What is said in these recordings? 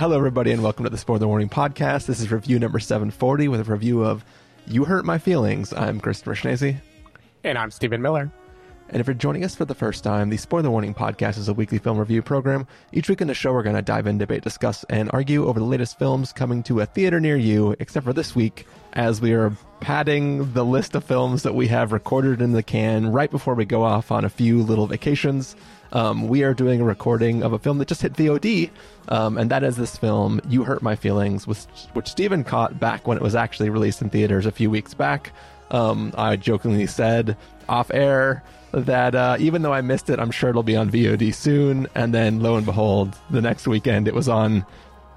Hello, everybody, and welcome to the Spoiler Warning Podcast. This is review number 740 with a review of You Hurt My Feelings. I'm Christopher Schnese. And I'm Stephen Miller. And if you're joining us for the first time, the Spoiler Warning Podcast is a weekly film review program. Each week in the show, we're going to dive in, debate, discuss, and argue over the latest films coming to a theater near you, except for this week, as we are padding the list of films that we have recorded in the can right before we go off on a few little vacations. Um, we are doing a recording of a film that just hit VOD, um, and that is this film, You Hurt My Feelings, which, which Stephen caught back when it was actually released in theaters a few weeks back. Um, I jokingly said off air that uh, even though I missed it, I'm sure it'll be on VOD soon. And then lo and behold, the next weekend it was on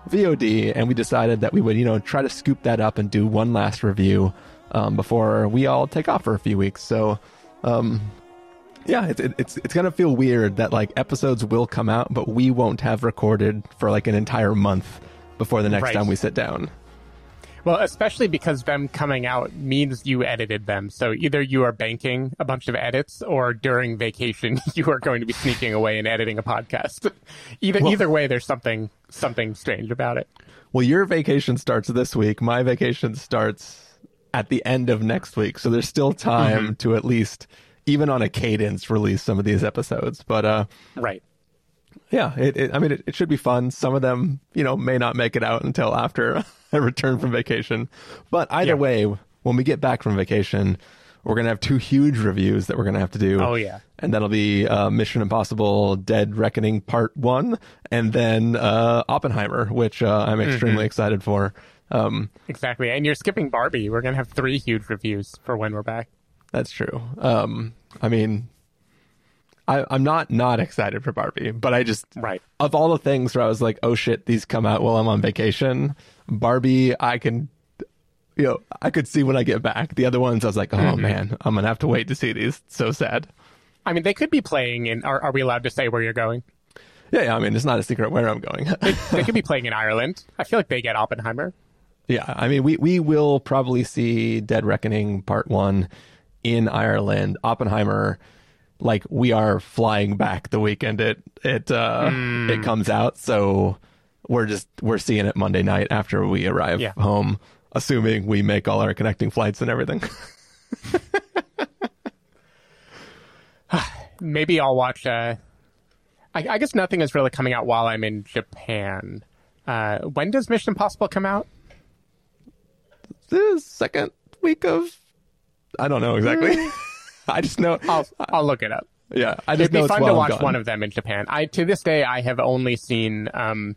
VOD, and we decided that we would, you know, try to scoop that up and do one last review um, before we all take off for a few weeks. So, um, yeah, it's it's it's gonna feel weird that like episodes will come out, but we won't have recorded for like an entire month before the next Right. time we sit down. Well, especially because them coming out means you edited them. So either you are banking a bunch of edits or during vacation you are going to be sneaking away and editing a podcast. either Well- either way there's something something strange about it. Well, your vacation starts this week. My vacation starts at the end of next week, so there's still time mm-hmm. to at least, even on a cadence, release some of these episodes. But uh, Right. yeah, it, it, I mean, it, it should be fun. Some of them, you know, may not make it out until after I return from vacation. But either Yeah. way, when we get back from vacation, we're gonna have two huge reviews that we're gonna have to do. Oh, yeah. and that'll be uh, Mission Impossible: Dead Reckoning Part One, and then uh, Oppenheimer, which uh, I'm extremely excited for. Um, Exactly. And you're skipping Barbie. We're going to have three huge reviews for when we're back. That's true. Um, I mean, I, I'm not not excited for Barbie, but I just Right. of all the things where I was like, oh shit, these come out while I'm on vacation. Barbie, I can, you know, I could see when I get back. The other ones, I was like, oh man, I'm gonna have to wait to see these. So sad. I mean, they could be playing in are, are we allowed to say where you're going? Yeah, yeah. I mean, it's not a secret where I'm going. They could be playing in Ireland. I feel like they get Oppenheimer. yeah, I mean, we we will probably see Dead Reckoning Part One in Ireland. Oppenheimer, like we are flying back the weekend it it uh it comes out, so we're just we're seeing it Monday night after we arrive Yeah. home, assuming we make all our connecting flights and everything. maybe I'll watch. Uh, I, I guess nothing is really coming out while I'm in Japan. Uh, when does Mission Impossible come out? the second week of I don't know exactly. I just know. I'll I'll look it up. yeah, I just It'd know be fun while to watch gone. one of them in Japan. I to this day I have only seen. Um,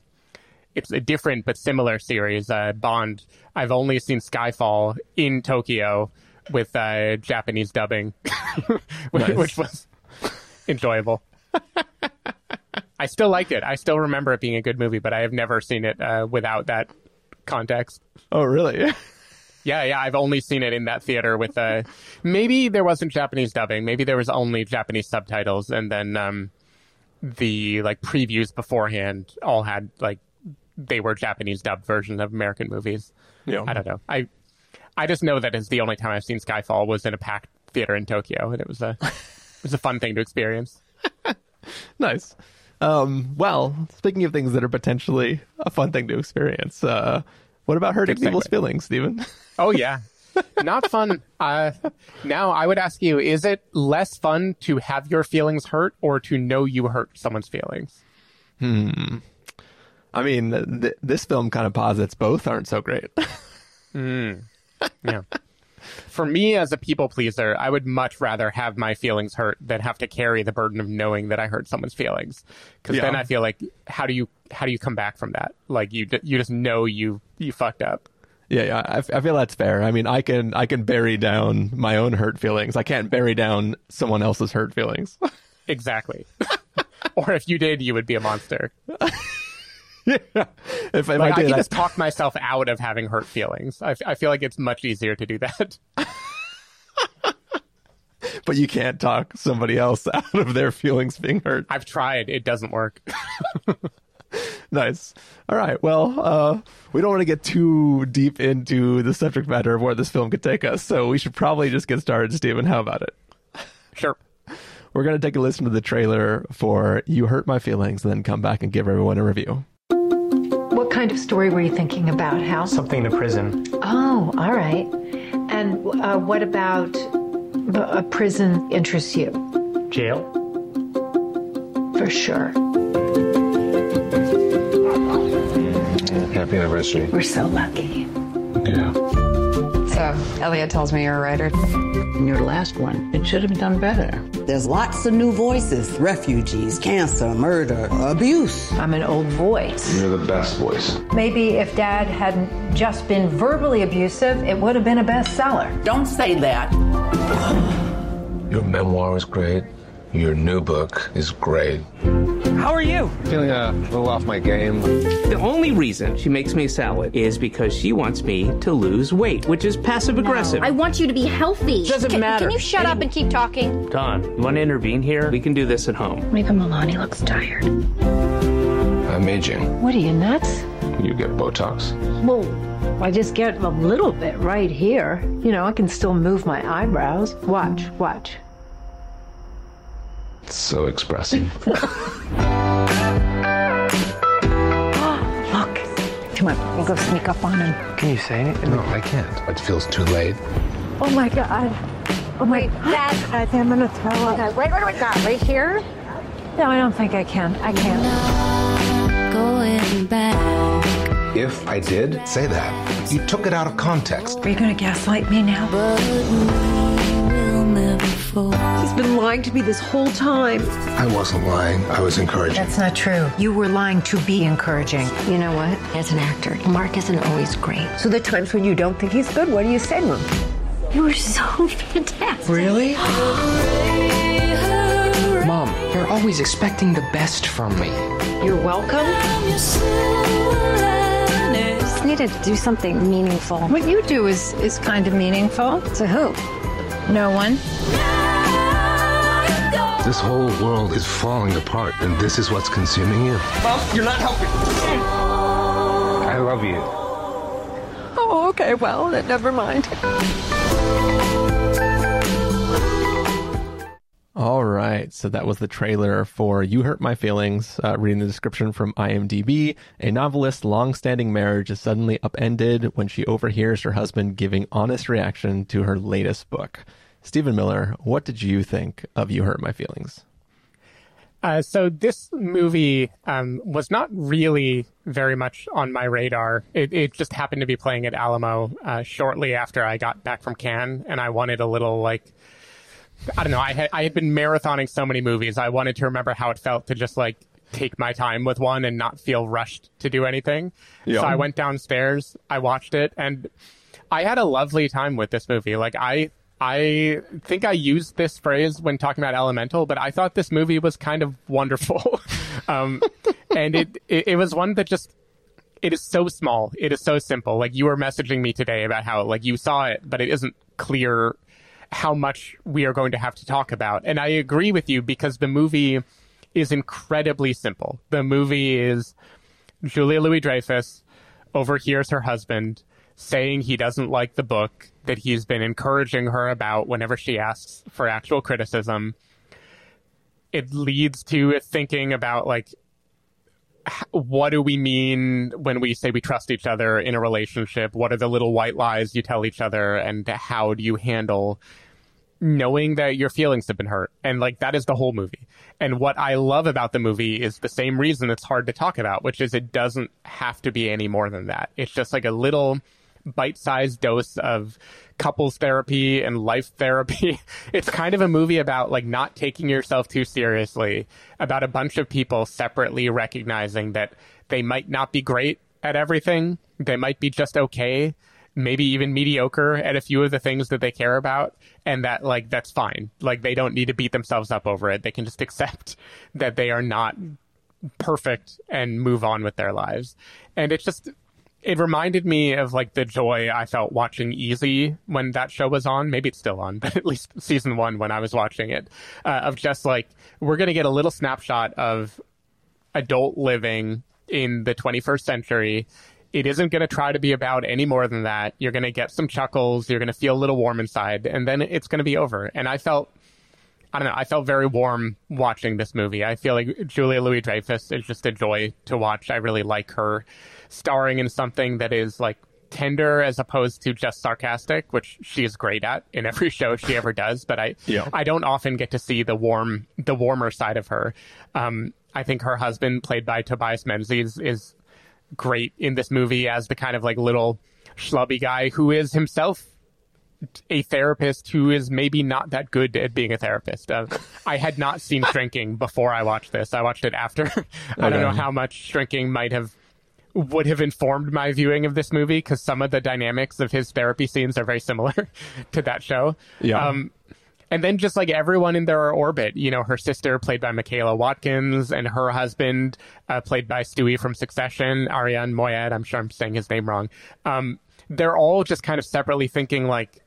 it's a different but similar series, uh, Bond. I've only seen Skyfall in Tokyo with uh, Japanese dubbing, which, which was enjoyable. I still liked it. I still remember it being a good movie, but I have never seen it uh, without that context. Oh, really? Yeah, yeah, I've only seen it in that theater with uh maybe there wasn't Japanese dubbing, maybe there was only Japanese subtitles and then um the like previews beforehand all had like they were Japanese dubbed versions of American movies. Yeah. I don't know. I I just know that it's the only time I've seen Skyfall was in a packed theater in Tokyo and it was a it was a fun thing to experience. Nice. Um, well, speaking of things that are potentially a fun thing to experience, uh, what about hurting Good people's segue. feelings, Stephen? Oh yeah. Not fun. Uh, now I would ask you: Is it less fun to have your feelings hurt, or to know you hurt someone's feelings? Hmm. I mean, th- this film kind of posits both aren't so great. Yeah. For me, as a people pleaser, I would much rather have my feelings hurt than have to carry the burden of knowing that I hurt someone's feelings. Because then I feel like, how do you how do you come back from that? Like you you just know you you fucked up. yeah, yeah, I, f- I feel that's fair. I mean, I can I can bury down my own hurt feelings. I can't bury down someone else's hurt feelings. Exactly. or if you did, you would be a monster. yeah. If, if Like, I I, can I- just talk myself out of having hurt feelings. I, f- I feel like it's much easier to do that. but you can't talk somebody else out of their feelings being hurt. I've tried. It doesn't work. Nice. All right. Well, uh, we don't want to get too deep into the subject matter of where this film could take us, so we should probably just get started, Stephen. How about it? Sure. We're going to take a listen to the trailer for You Hurt My Feelings and then come back and give everyone a review. What kind of story were you thinking about, Hal? Something in a prison. Oh, all right. And uh, what about a prison interests you? Jail. For sure. Happy anniversary. We're so lucky. Yeah. So, Elliot tells me you're a writer. Your last one, it should have been done better. There's lots of new voices refugees, cancer, murder, abuse. I'm an old voice. You're the best voice. Maybe if dad hadn't just been verbally abusive, it would have been a bestseller. Don't say that. Your memoir is great. Your new book is great. How are you? Feeling a little off my game. The only reason she makes me a salad is because she wants me to lose weight, which is passive aggressive. I want you to be healthy. Doesn't can, matter. Can you shut up and keep talking? Don, you want to intervene here? We can do this at home. Maybe Milani looks tired. I'm aging. What are you, nuts? You get Botox. Well, I just get a little bit right here. You know, I can still move my eyebrows. Watch, watch. It's so expressive. Oh, look. Come on, we'll go sneak up on him. Can you say anything? no, I can't. It feels too late. Oh my god. Oh my Dad. I think I'm gonna throw up. Okay, right, right, right, God, right here. No, I don't think I can. I can't. Going back. If I did say that, you took it out of context. Are you gonna gaslight me now? But we will never fall. He's been lying to me this whole time. I wasn't lying. I was encouraging. That's not true. You were lying to be encouraging. You know what? As an actor, Mark isn't always great. So the times when you don't think he's good, what do you say to him? You were so fantastic. Really? Mom, you're always expecting the best from me. You're welcome. Just needed to do something meaningful. What you do is is kind of meaningful. To who? No one. This whole world is falling apart, and this is what's consuming you. Mom, you're not helping. I love you. Oh, okay. Well, then never mind. All right, so that was the trailer for You Hurt My Feelings. Uh, reading the description from IMDb, a novelist's long-standing marriage is suddenly upended when she overhears her husband giving honest reaction to her latest book. Stephen Miller, what did you think of You Hurt My Feelings? Uh, so this movie um, was not really very much on my radar. It, it just happened to be playing at Alamo uh, shortly after I got back from Cannes, and I wanted a little like I don't know. I had I had been marathoning so many movies. I wanted to remember how it felt to just like take my time with one and not feel rushed to do anything. Yeah. So I went downstairs, I watched it, and I had a lovely time with this movie. Like I I think I used this phrase when talking about Elemental, but I thought this movie was kind of wonderful. um, and it, it it was one that just it is so small. It is so simple. Like you were messaging me today about how like you saw it, but it isn't clear how much we are going to have to talk about. And I agree with you because the movie is incredibly simple. The movie is Julia Louis Dreyfus overhears her husband saying he doesn't like the book that he's been encouraging her about whenever she asks for actual criticism. It leads to thinking about like what do we mean when we say we trust each other in a relationship? What are the little white lies you tell each other and how do you handle knowing that your feelings have been hurt? And like that is the whole movie. And what I love about the movie is the same reason it's hard to talk about, which is it doesn't have to be any more than that. It's just like a little bite-sized dose of couples therapy and life therapy. It's kind of a movie about like not taking yourself too seriously, about a bunch of people separately recognizing that they might not be great at everything. They might be just okay, maybe even mediocre at a few of the things that they care about and that like that's fine. Like they don't need to beat themselves up over it. They can just accept that they are not perfect and move on with their lives. And it's just it reminded me of like the joy I felt watching Easy when that show was on. Maybe it's still on, but at least season one when I was watching it, uh, of just like we're gonna get a little snapshot of adult living in the 21st century. It isn't going to try to be about any more than that. You're going to get some chuckles. You're going to feel a little warm inside, and then it's going to be over. And I felt, I don't know, I felt very warm watching this movie. I feel like Julia Louis Dreyfus is just a joy to watch. I really like her starring in something that is like tender as opposed to just sarcastic, which she is great at in every show she ever does. But I, Yeah. I don't often get to see the warm, the warmer side of her. Um, I think her husband, played by Tobias Menzies, is great in this movie as the kind of like little schlubby guy who is himself a therapist who is maybe not that good at being a therapist. Uh, I had not seen Shrinking before I watched this. I watched it after. I don't know how much Shrinking might have would have informed my viewing of this movie because some of the dynamics of his therapy scenes are very similar to that show. Yeah. Um, and then just like everyone in their orbit, you know, her sister played by Michaela Watkins and her husband uh, played by Stewie from Succession, Arian Moayed. I'm sure I'm saying his name wrong. Um, they're all just kind of separately thinking like,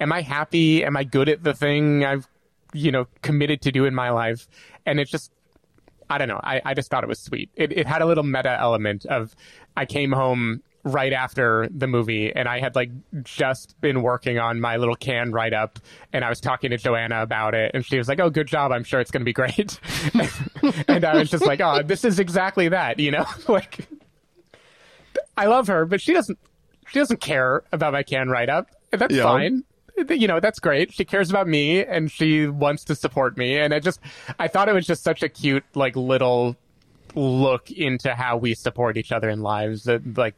am I happy? Am I good at the thing I've, you know, committed to do in my life? And it's just, I don't know. I, I just thought it was sweet. It, it had a little meta element of I came home right after the movie and I had like just been working on my little Cannes write up and I was talking to Joanna about it and she was like, Oh, good job. I'm sure it's going to be great. and I was just like, Oh, this is exactly that, you know, like I love her, but she doesn't, she doesn't care about my Cannes write up. And That's Yeah. fine you know that's great. She cares about me and she wants to support me. And i just i thought it was just such a cute like little look into how we support each other in lives that like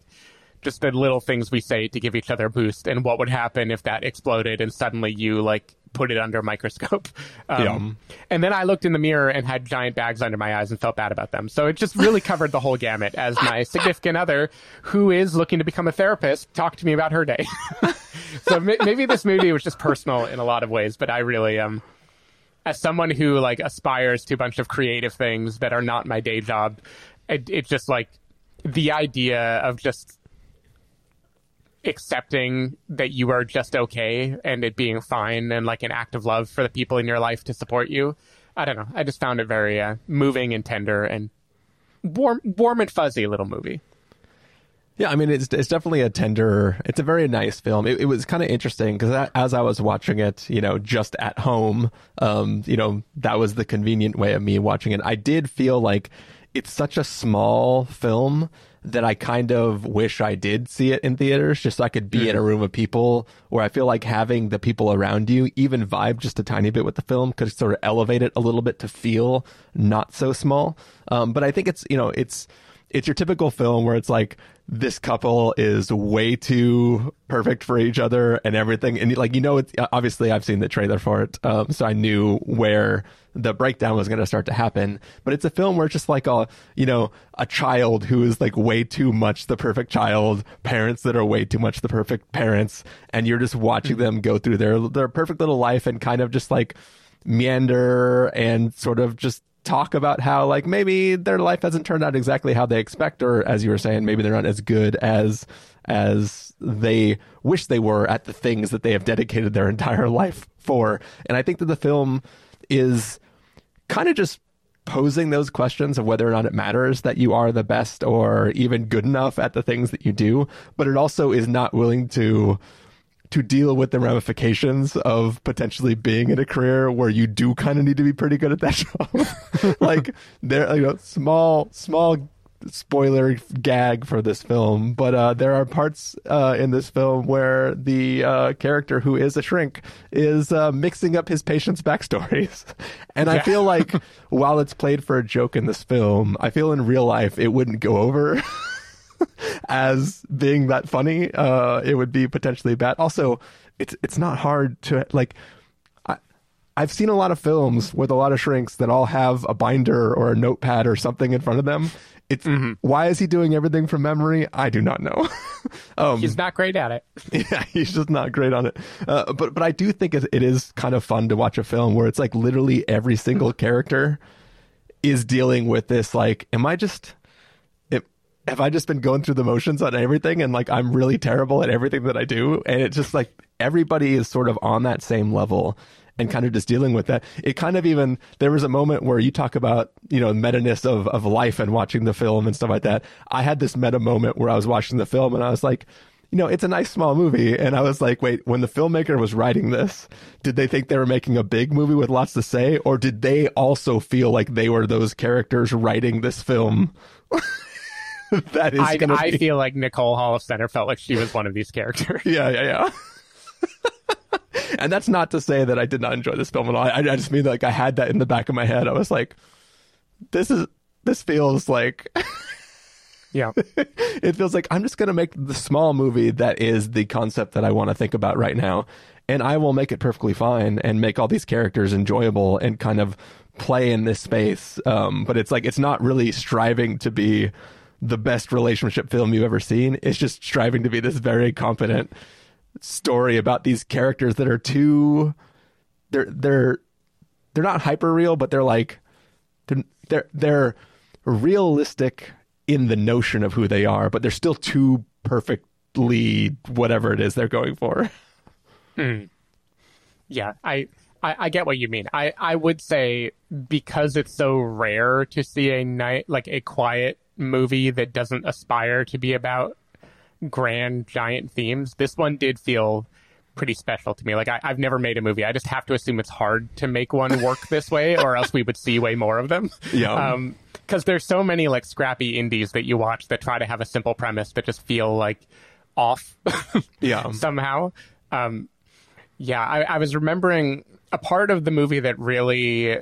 just the little things we say to give each other a boost and what would happen if that exploded and suddenly you like put it under a microscope. Um, and then i looked in the mirror and had giant bags under my eyes and felt bad about them. So it just really covered the whole gamut as my significant other who is looking to become a therapist talked to me about her day. So ma- maybe this movie was just personal in a lot of ways, but I really um as someone who like aspires to a bunch of creative things that are not my day job, it, it's just like the idea of just accepting that you are just okay and it being fine and like an act of love for the people in your life to support you. I don't know. I just found it very uh, moving and tender and warm, warm and fuzzy little movie. Yeah, I mean, it's it's definitely a tender. It's a very nice film. It, it was kind of interesting because as I was watching it, you know, just at home, um, you know, that was the convenient way of me watching it. I did feel like it's such a small film that I kind of wish I did see it in theaters, just so I could be in a room of people where I feel like having the people around you even vibe just a tiny bit with the film could sort of elevate it a little bit to feel not so small. Um, but I think it's you know it's it's your typical film where it's like this couple is way too perfect for each other and everything. And like you know it's obviously i've seen the trailer for it um, so i knew where the breakdown was going to start to happen. But it's a film where it's just like a you know a child who is like way too much the perfect child parents that are way too much the perfect parents and you're just watching them go through their their perfect little life and kind of just like meander and sort of just talk about how like maybe their life hasn't turned out exactly how they expect or as you were saying maybe they're not as good as as they wish they were at the things that they have dedicated their entire life for. And i think that the film is kind of just posing those questions of whether or not it matters that you are the best or even good enough at the things that you do but it also is not willing to to deal with the ramifications of potentially being in a career where you do kind of need to be pretty good at that job. like there, you know, small, small spoiler gag for this film, but uh, there are parts uh, in this film where the uh, character who is a shrink is uh, mixing up his patients' backstories, and I feel like while it's played for a joke in this film, I feel in real life it wouldn't go over. As being that funny, uh, it would be potentially bad. Also, it's it's not hard to like. I, I've seen a lot of films with a lot of shrinks that all have a binder or a notepad or something in front of them. It's why is he doing everything from memory? I do not know. um, He's not great at it. yeah, he's just not great on it. Uh, but but I do think it, it is kind of fun to watch a film where it's like literally every single character is dealing with this. Like, am I just have I just been going through the motions on everything and like I'm really terrible at everything that I do? And it's just like everybody is sort of on that same level and kind of just dealing with that. It kind of even there was a moment where you talk about, you know, meta-ness of, of life and watching the film and stuff like that. I had this meta moment where I was watching the film and I was like, you know, it's a nice small movie. And I was like, wait, when the filmmaker was writing this, did they think they were making a big movie with lots to say? Or did they also feel like they were those characters writing this film? that is I, I be. feel like Nicole Holofcener felt like she was one of these characters. Yeah, yeah, yeah. and that's not to say that I did not enjoy this film at all. I, I just mean like I had that in the back of my head. I was like, this is this feels like Yeah. it feels like I'm just going to make the small movie that is the concept that I want to think about right now. And I will make it perfectly fine and make all these characters enjoyable and kind of play in this space. Um, but it's like, it's not really striving to be the best relationship film you've ever seen. It's just striving to be this very competent story about these characters that are too, they're, they're, they're not hyper real, but they're like, they're, they're, they're realistic in the notion of who they are, but they're still too perfectly whatever it is they're going for. Hmm. Yeah, I, I I get what you mean. I I would say because it's so rare to see a night like a quiet movie that doesn't aspire to be about grand giant themes. This one did feel pretty special to me. Like I, I've never made a movie. I just have to assume it's hard to make one work this way, or else we would see way more of them. Yeah. Um, because there's so many like scrappy indies that you watch that try to have a simple premise that just feel like off Yeah. somehow. Um, yeah, I, I was remembering a part of the movie that really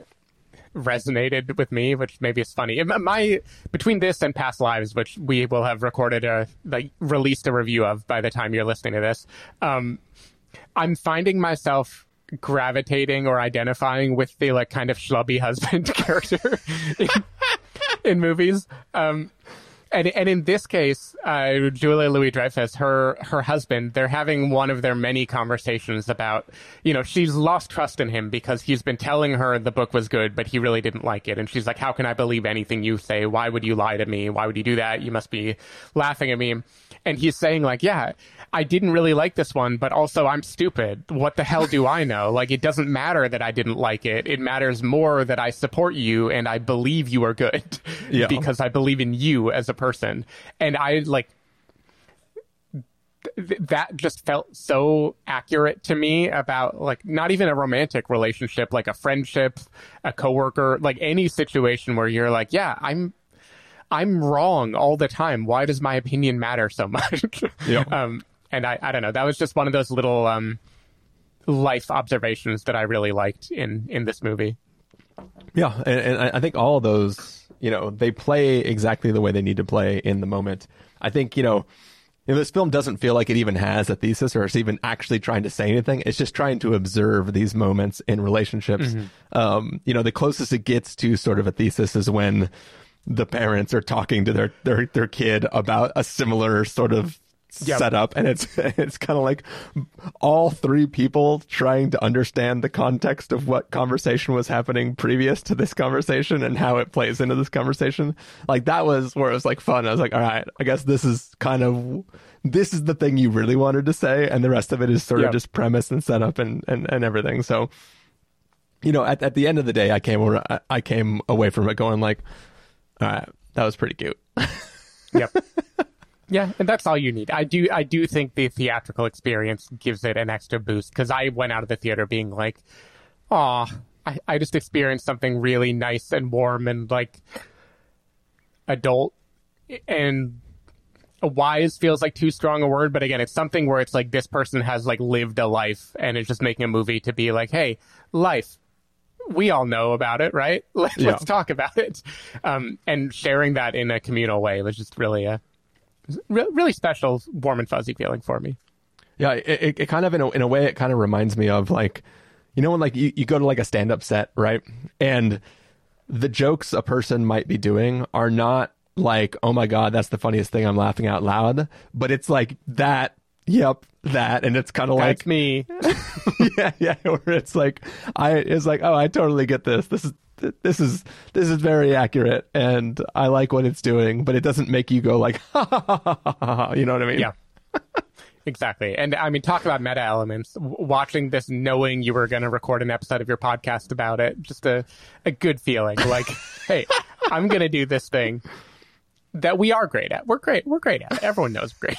resonated with me, which maybe is funny. My- between this and Past Lives, which we will have recorded a like released a review of by the time you're listening to this, um, I'm finding myself gravitating or identifying with the like kind of schlubby husband character in, in movies. Um, and and in this case, uh, Julia Louis Dreyfus, her her husband, they're having one of their many conversations about, you know, she's lost trust in him because he's been telling her the book was good, but he really didn't like it, and she's like, "How can I believe anything you say? Why would you lie to me? Why would you do that? You must be laughing at me." And he's saying like, "Yeah, I didn't really like this one, but also I'm stupid. What the hell do I know? Like, it doesn't matter that I didn't like it. It matters more that I support you and I believe you are good Yeah. because I believe in you as a person. And I like th- that just felt so accurate to me about like not even a romantic relationship, like a friendship, a coworker, like any situation where you're like, yeah, I'm I'm wrong all the time. Why does my opinion matter so much? Yeah. um, and I, I don't know. That was just one of those little um, life observations that I really liked in in this movie. Yeah, and, and I- I think all of those, you know, they play exactly the way they need to play in the moment. I think, you know, you know, this film doesn't feel like it even has a thesis or it's even actually trying to say anything. It's just trying to observe these moments in relationships. Um, you know, the closest it gets to sort of a thesis is when the parents are talking to their their, their kid about a similar sort of Yep. setup and it's it's kind of like all three people trying to understand the context of what conversation was happening previous to this conversation and how it plays into this conversation like that was where it was like fun i was like all right i guess this is kind of this is the thing you really wanted to say and the rest of it is sort Yep. of just premise and setup and and, and everything so you know at, at the end of the day i came I- i came away from it going like all right that was pretty cute Yep. Yeah, and that's all you need. I do I do think the theatrical experience gives it an extra boost because I went out of the theater being like, "Aw, I, I just experienced something really nice and warm and like adult and." Wise feels like too strong a word, but again, it's something where it's like this person has like lived a life and is just making a movie to be like, hey, life, we all know about it, right? Let, Yeah. Let's talk about it. Um, and sharing that in a communal way was just really a re- really special, warm and fuzzy feeling for me. Yeah, it, it, kind of in a, in a way it kind of reminds me of like, you know, when like you, you go to like a stand up set, right? And the jokes a person might be doing are not like, oh my god, that's the funniest thing, I'm laughing out loud, but it's like that, yep, that, and it's kind of like me. yeah, yeah, where it's like I it's like, oh, I totally get this. This is this is this is very accurate, and I like what it's doing, but it doesn't make you go like, ha ha ha ha ha. ha. You know what I mean? Yeah. Exactly. And I mean, talk about meta elements. W- watching this, knowing you were going to record an episode of your podcast about it, just a, a good feeling. Like, hey, I'm going to do this thing that we are great at. We're great. We're great at it. Everyone knows we're great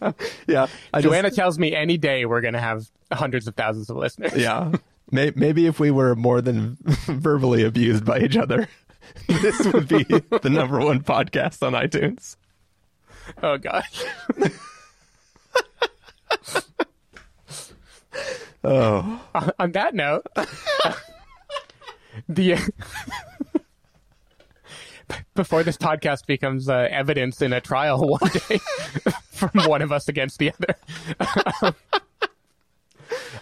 at yeah. I just- Joanna tells me any day we're going to have hundreds of thousands of listeners. yeah. May- Maybe if we were more than verbally abused by each other, this would be the number one podcast on iTunes. Oh gosh. Oh, On- On that note, the before this podcast becomes uh, evidence in a trial one day from one of us against the other.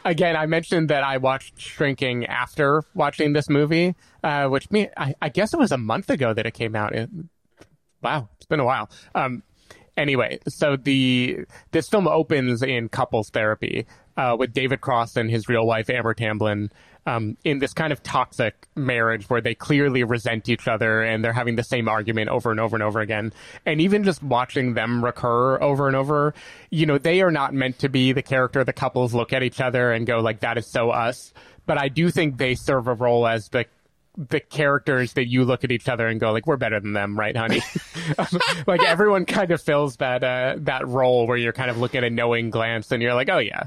Again, I mentioned that I watched Shrinking after watching this movie, uh, which me, I, I guess it was a month ago that it came out. It, wow, it's been a while. Um, anyway, so the this film opens in couples therapy uh, with David Cross and his real wife Amber Tamblyn um, in this kind of toxic marriage where they clearly resent each other and they're having the same argument over and over and over again. And even just watching them recur over and over, you know, they are not meant to be the character the couples look at each other and go like, "That is so us." But I do think they serve a role as the the characters that you look at each other and go like we're better than them right honey like everyone kind of fills that uh that role where you're kind of looking at a knowing glance and you're like oh yeah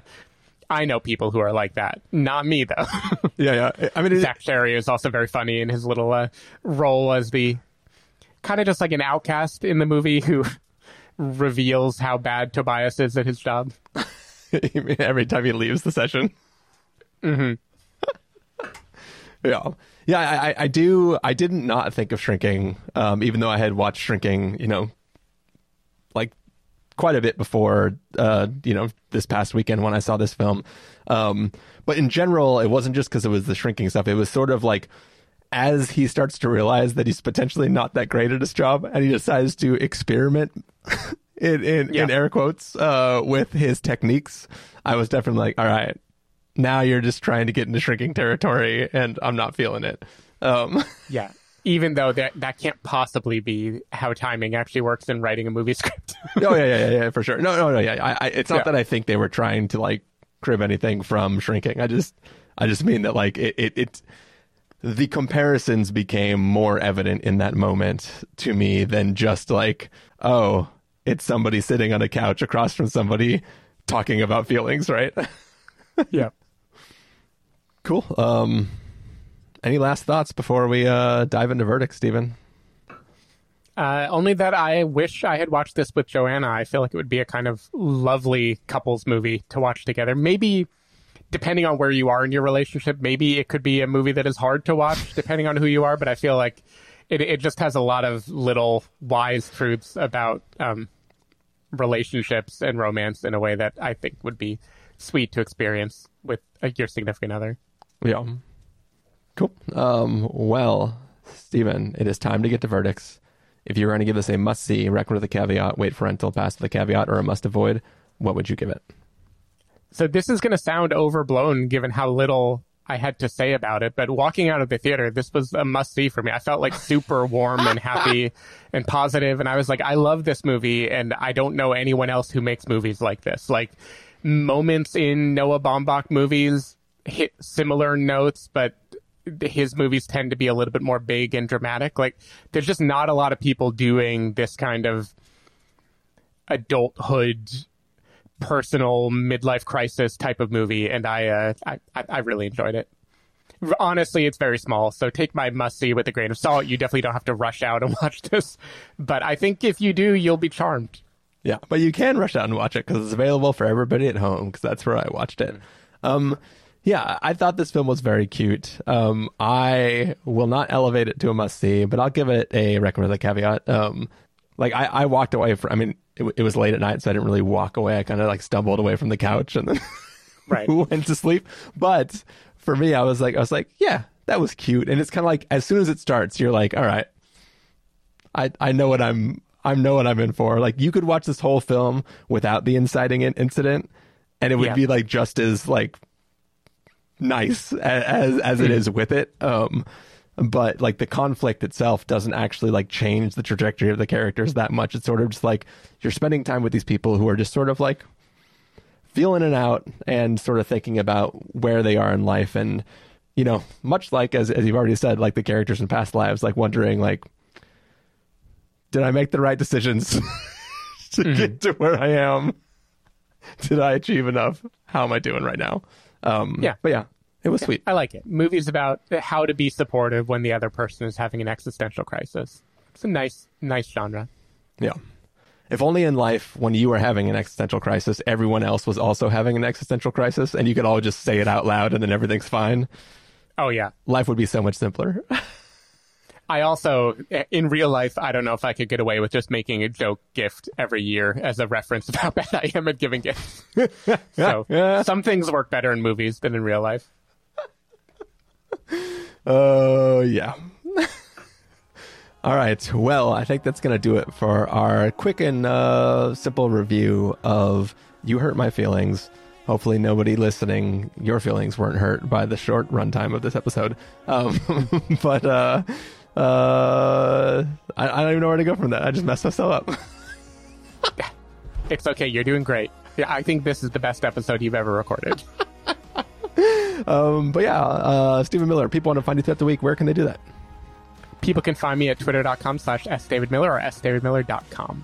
i know people who are like that not me though yeah, yeah. I mean, it, Zach Cherry is also very funny in his little uh, role as the kind of just like an outcast in the movie who reveals how bad tobias is at his job every time he leaves the session. hmm Yeah, yeah. I, I- do. I didn't not think of Shrinking, um, even though I had watched Shrinking. You know, quite a bit before. Uh, you know, this past weekend when I saw this film. Um, but in general, it wasn't just because it was the shrinking stuff. It was sort of like as he starts to realize that he's potentially not that great at his job, and he decides to experiment in in, in air quotes uh, with his techniques. I was definitely like, all right, now you're just trying to get into shrinking territory, and I'm not feeling it. Um, yeah even though that that can't possibly be how timing actually works in writing a movie script oh yeah, yeah, yeah, for sure. No, no, no, yeah. I, I, it's not Yeah. that I think they were trying to like crib anything from shrinking. I just, I just mean that like it, it, it the comparisons became more evident in that moment to me than just like, oh, it's somebody sitting on a couch across from somebody talking about feelings, right? yeah. Cool. Um, any last thoughts before we uh, dive into verdict, Stephen? Uh, only that I wish I had watched this with Joanna. I feel like it would be a kind of lovely couples movie to watch together. Maybe, depending on where you are in your relationship, maybe it could be a movie that is hard to watch depending on who you are. But I feel like it, it just has a lot of little wise truths about um, relationships and romance in a way that I think would be sweet to experience with uh, your significant other. Yeah. Cool. Um, well, Stephen, it is time to get to verdicts. If you were going to give this a must see, record with a caveat, wait for until past the caveat, or a must avoid, what would you give it? So this is going to sound overblown given how little I had to say about it, but walking out of the theater, this was a must see for me. I felt like super warm and happy and positive, and I was like, I love this movie, and I don't know anyone else who makes movies like this. Like moments in Noah Baumbach movies hit similar notes, but his movies tend to be a little bit more big and dramatic. Like there's just not a lot of people doing this kind of adulthood personal midlife crisis type of movie, and I, uh, I, I really enjoyed it. Honestly, it's very small, so take my must see with a grain of salt. You definitely don't have to rush out and watch this, but I think if you do, you'll be charmed. Yeah, but you can rush out and watch it because it's available for everybody at home because that's where I watched it. Um, yeah, I thought this film was very cute. Um, I will not elevate it to a must see, but I'll give it a recommend with a caveat. Um, like I, I walked away from. I mean, it, it was late at night, so I didn't really walk away. I kind of like stumbled away from the couch and then Right. went to sleep. But for me, I was like, I was like, yeah, that was cute. And it's kind of like as soon as it starts, you're like, all right, I I know what I'm I know what I'm in for. Like you could watch this whole film without the inciting incident, and it would Yeah. be like just as like nice as as it is with it. Um, but like the conflict itself doesn't actually like change the trajectory of the characters that much. It's sort of just like you're spending time with these people who are just sort of like feeling it out and sort of thinking about where they are in life. And you know much like as as you've already said like the characters in past lives like wondering like did i make the right decisions to get to where i am? Did i achieve enough? How am i doing right now um Yeah. but yeah it was sweet I like it. Movies about how to be supportive when the other person is having an existential crisis. It's a nice, nice genre. Yeah. if only in life, when you were having an existential crisis, everyone else was also having an existential crisis, and you could all just say it out loud, and then everything's fine. Oh yeah. Life would be so much simpler. I also, in real life, I don't know if I could get away with just making a joke gift every year as a reference of how bad I am at giving gifts. so some things work better in movies than in real life. Oh, uh, yeah. All right. Well, I think that's going to do it for our quick and uh, simple review of You Hurt My Feelings. Hopefully, nobody listening, your feelings weren't hurt by the short runtime of this episode. Um, but uh, uh, I, I, don't even know where to go from that. I just messed myself up. it's okay. You're doing great. Yeah, I think this is the best episode you've ever recorded. um, but yeah, uh, Stephen Miller, people want to find you throughout the week. Where can they do that? People can find me at twitter.com slash sdavidmiller or sdavidmiller.com.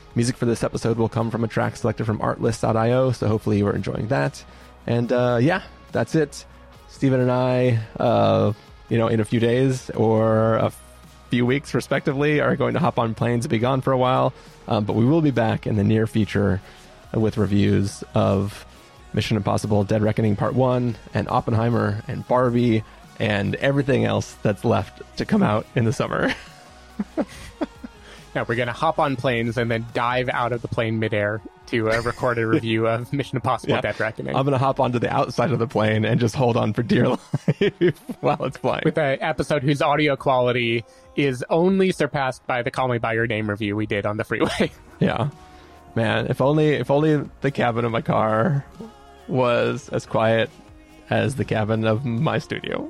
Music for this episode will come from a track selected from artlist.io, so hopefully you are enjoying that. And uh, yeah, that's it. Stephen and I, uh, you know, in a few days or a few weeks, respectively, are going to hop on planes and be gone for a while. Um, but we will be back in the near future with reviews of Mission Impossible Dead Reckoning Part 1 and Oppenheimer and Barbie and everything else that's left to come out in the summer. yeah, we're going to hop on planes and then dive out of the plane midair to uh, record a review of Mission Impossible yeah. Dead Reckoning. I'm going to hop onto the outside of the plane and just hold on for dear life while it's flying. With an episode whose audio quality is only surpassed by the Call Me By Your Name review we did on the freeway. yeah. Man, if only if only the cabin of my car was as quiet as the cabin of my studio.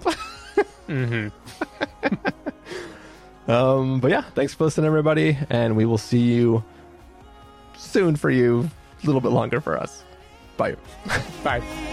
mm-hmm. Um, but yeah, thanks for listening, everybody, and we will see you soon for you, a little bit longer for us. Bye. Bye.